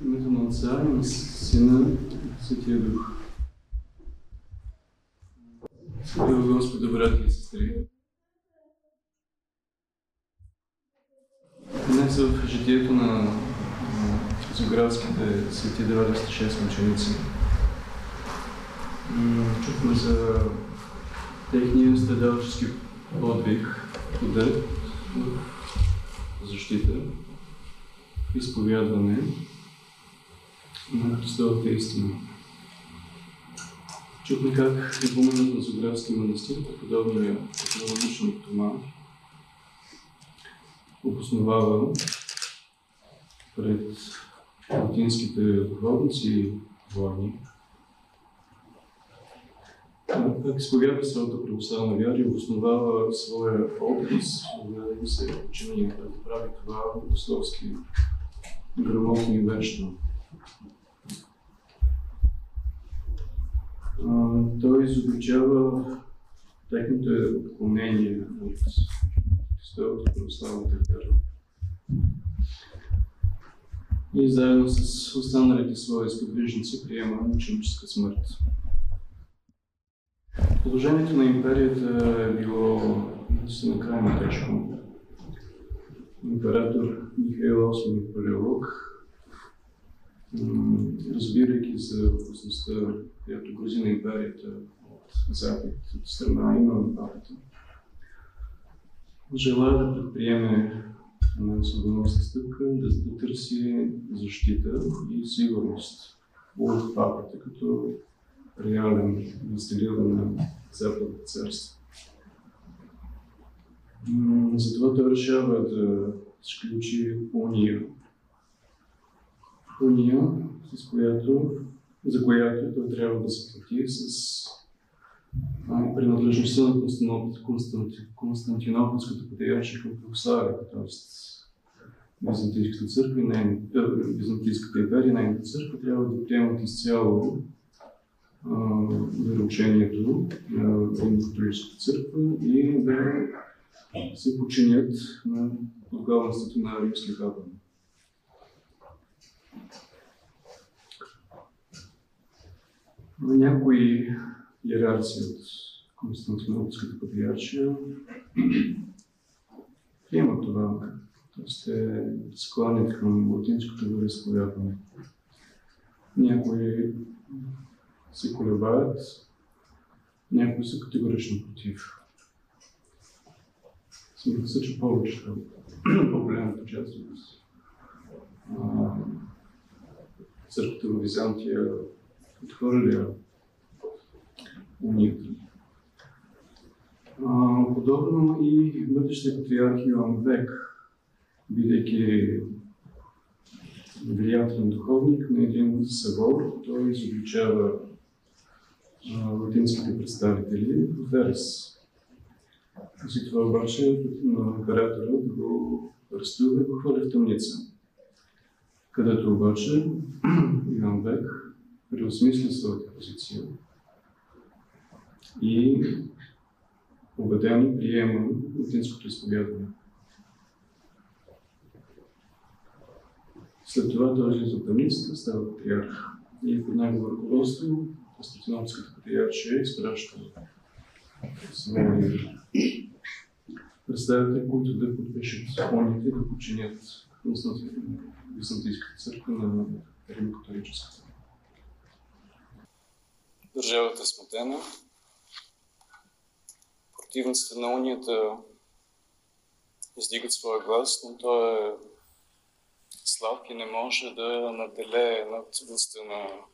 името на Отца и на Сина и Светия Дух. Скъпи Господи, брати и сестри, днес в житието на физиографските свети 96 мъченици чухме за техния страдалчески подвиг, подет, защита, изповядване на Христовата истина. Чухме как епоменът на Зографски манастир, подобния технологичен Тома, обосновава пред латинските духовници и войни, как изповядва своята православна вяра и обосновава своя образ, да им се учени да прави това богословски грамотно и вечно. Той изобличава техните отклонения от Христовата православната вяра. И заедно с останалите свои сподвижници приема ученическа смърт. Положението на империята е било наистина крайно тежко. Император Михаил VIII Палеолог, разбирайки за опасността, която грози на империята от запад, от страна има на желая да предприеме една съдоносна стъпка, да, да търси защита и сигурност от папата, като реален властелин на Западното царство. Затова той решава да сключи уния. Уния, с която, за която той трябва да се плати с принадлежността на Константинополската патриаршия към православие, т.е. Византийската църква и Византийската империя, нейната църква трябва да приемат изцяло вероучението на Римокатолическата църква и да се починят на подглавенството на римския папа. Някои иерарци от Константинополската патриаршия приемат това, т.е. те склонят към латинското вероисповядване. Някои се колебаят, някои са категорично против. Смята се, че повечето, по-голямата част от църквата в Византия отхвърля унията. Подобно и бъдещия патриарх Йоан Век, бидейки влиятелен духовник на един събор, той изобличава латинските представители в Верес. След това обаче на императора да го арестува и го хвърля в тъмница, където обаче Иван Бек преосмисля своята позиция и убедено приема латинското изповядване. След това той излиза от става патриарх и под негово ръководство Константинопската патриаршия изпраща свои представители, които да подпишат законите да подчинят Византийската църква на Римокатолическата. Държавата е смутена. Противниците на унията издигат своя глас, но той е слаб и не може да наделее над властта на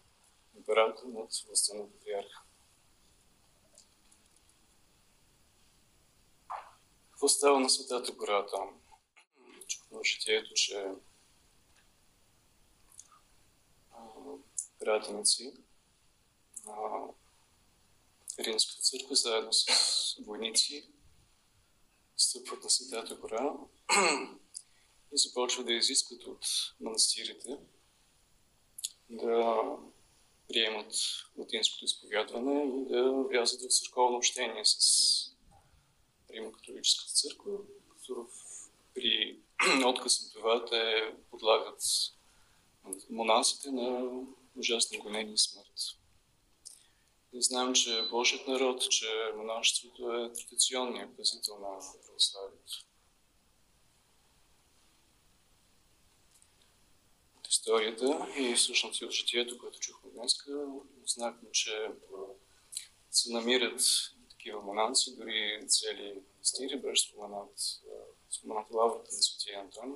император над властта на патриарха. Какво става на Светата гора там? Чухме житието, че пратеници на Римската църква, заедно с войници, стъпват на Светата гора и започват да изискват от манастирите да приемат латинското изповядване и да влязат в църковно общение с Римо-католическата църква, като при отказ на това те подлагат монасите на ужасни гонени и смърт. И знаем, че Божият народ, че монашеството е традиционният пазител на православието. От историята и всъщност и от житието, което чухме днес, узнахме, че се намират такива монанци, дори цели стири, беше споменат, споменат лаврата на Светия Антони,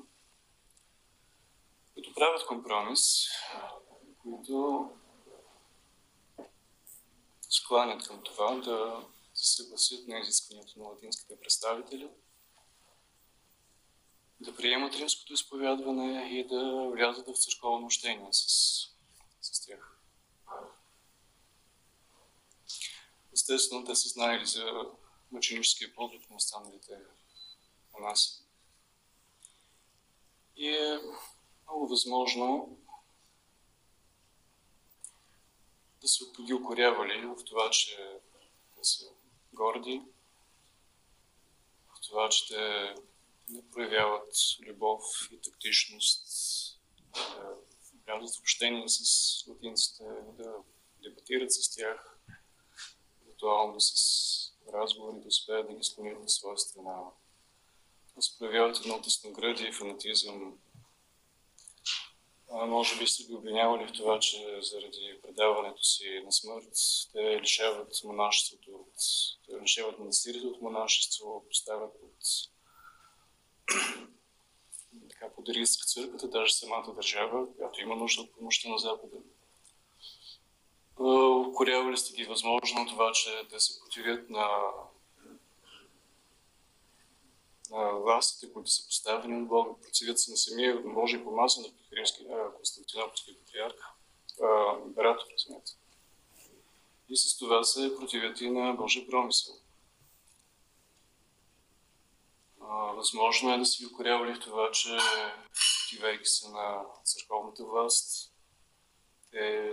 които правят компромис, които скланят към това да се съгласят на изискването на латинските представители, да приемат римското изповядване и да влязат в църковно общение с, с тях. Естествено, те са знаели за мъченическия подвиг на останалите монаси. И е много възможно да се ги укорявали в това, че да са горди, в това, че те не проявяват любов и тактичност, да влязат в общение с латинците, да дебатират с тях, виртуално с разговори, да успеят да ги склонят на своя страна, да се проявяват едно тесноградие и фанатизъм, може би сте ги обвинявали в това, че заради предаването си на смърт те лишават монашеството от... Те лишават монастирите от монашество, поставят под така под риск църквата, даже самата държава, която има нужда от помощта на Запада. Укорявали сте ги възможно това, че те се противят на властите, които са поставени от Бога, противят се на самия, може и по маса на Константинопolския патриарх, император, извинете. И с това се противят и на Божия промисъл. Възможно е да си укорявали в това, че противейки се на църковната власт, те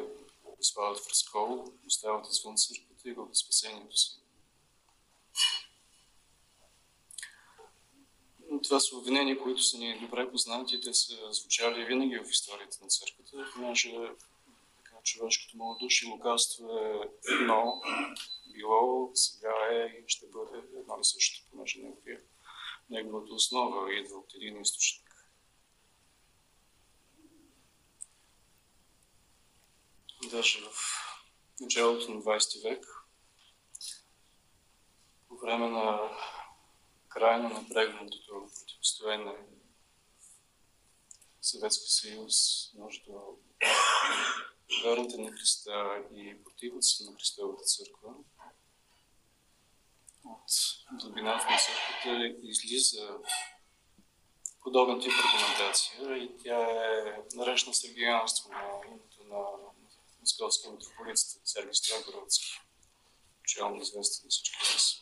изпадат в разкол, остават извън църквата и губят спасението си. Но това са обвинения, които са ни добре познати. Те са звучали винаги в историята на църквата, понеже така, човешкото малодушие и лукавство е едно, било, сега е и ще бъде едно и също, понеже неговия, неговата основа идва от един източник. Даже в началото на 20 век, по време на крайно напрегнатото противостояние Съветски съюз между верните на Христа и противници на Христовата църква, от дълбината на църквата излиза подобен тип аргументация и тя е наречена сергиянство на името на московския митрополит Сергий Строгородски, печално известен на всички нас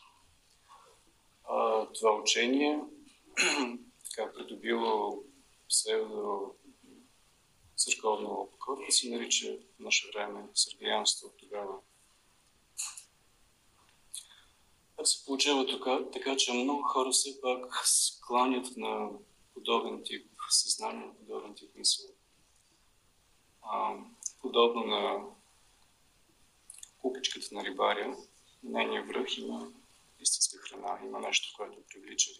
това учение така придобило псевдо църковно покорство, се нарича в наше време сергиянство от тогава. Как се получава тук, така, че много хора все пак скланят на подобен тип съзнание, на подобен тип мисъл. Подобно на купичката на рибаря, на нейния връх има истинска храна, има нещо, което привлича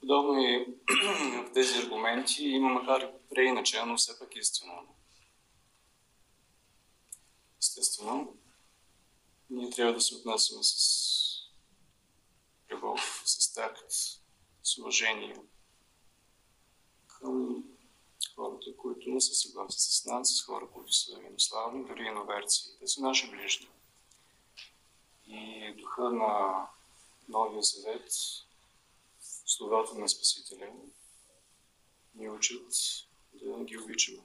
Подобно и в тези аргументи има макар и преиначе, но все пак истина. Естествено, ние трябва да се отнасяме с любов, с такт, с уважение към хората, които не са съгласни с нас, с хора, които са инославни, дори иноверци. Те са наши ближни. И духа на Новия Завет, словата на Спасителя, ни учат да ги обичаме.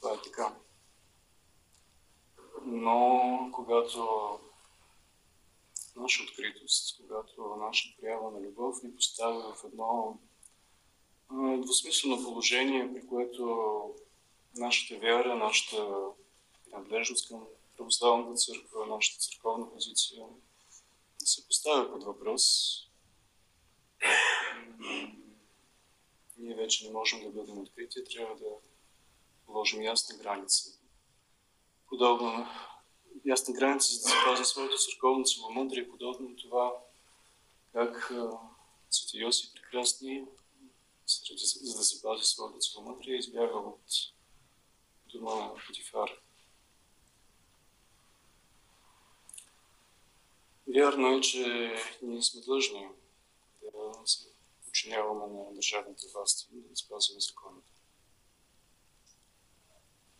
Това е така. Но когато наша откритост, когато наша проява на любов ни поставя в едно двусмислено положение, при което нашата вяра, нашата принадлежност към православната църква, нашата църковна позиция се поставя под въпрос. Ние вече не можем да бъдем открити, трябва да положим ясна граница. Подобно ясна граница, за да запази своето църковно целомъдрие, подобно на това, как Свети Йосиф прекрасни, за да запази своето целомъдрие, избяга от дома на Потифар. Вярно е, че ние сме длъжни да се подчиняваме на държавните власти и да спазваме законите.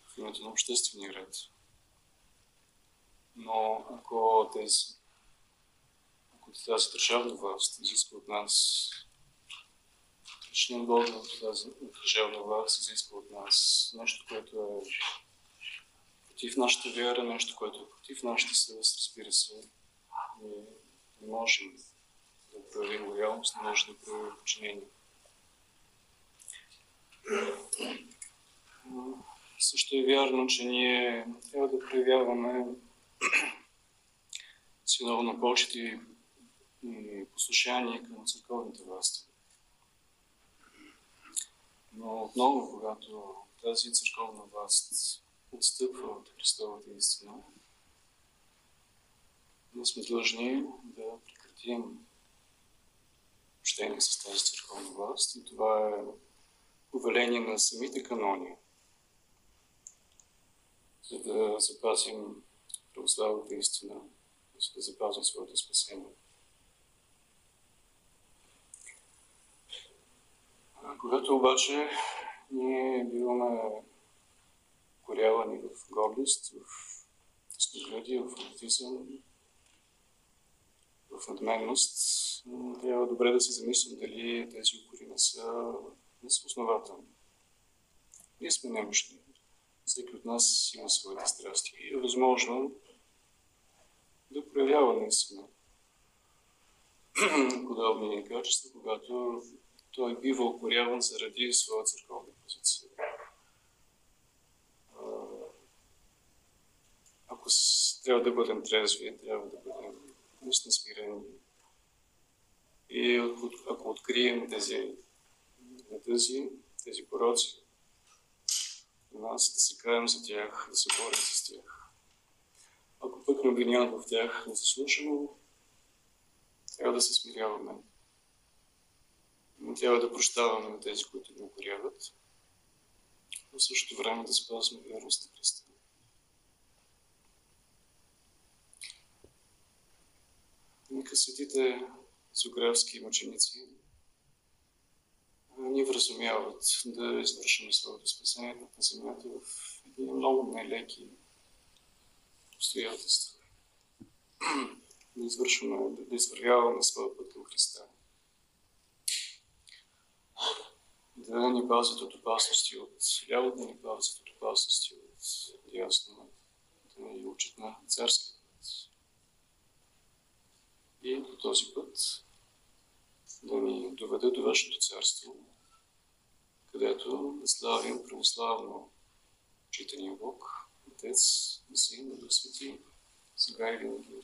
В името на обществения ред. Но ако тези, ако тази държавна власт изисква от нас личния от тази държавна власт изисква от нас нещо, което е против нашата вяра, нещо, което е против нашата съвест, разбира се, не можем да проявим лоялност, не можем да проявим подчинение. Също е вярно, че ние трябва да проявяваме синовна почет и послушание към църковните власти. Но отново, когато тази църковна власт отстъпва от Христовата истина, ние сме длъжни да прекратим общение с тази църковна власт и това е повеление на самите канони, за да запазим православната истина, за да запазим своето спасение. Когато обаче ние биваме корявани в гордост, в тъсногледие, в фанатизъм, в надменност, трябва добре да се замислим дали тези укори не са, са основателни. Ние сме немощни. Всеки от нас има своите страсти и е възможно да проявява наистина подобни качества, когато той бива окоряван заради своя църковна позиция. Ако трябва да бъдем трезви, трябва да бъдем наистина смирени. И ако открием тези тези, тези пороци, нас да се каем за тях, да се борим с тях. Ако пък не обвиняват в тях незаслушано, трябва да се смиряваме. Но трябва да прощаваме на тези, които ни укоряват, но в същото време да спазваме вярност на Христа. Нека светите зографски мъченици ни вразумяват да извършим своето спасение на земята в едни много нелеки обстоятелства. да извършваме, да извървяваме своя път към Христа. Да ни пазят от опасности от ляво, да ни пазят от опасности от дясно, да ни учат на царски път. И по този път да ни доведе до Вашето царство, където да славим православно читания Бог, Отец, Син и Дух Свети, сега и винаги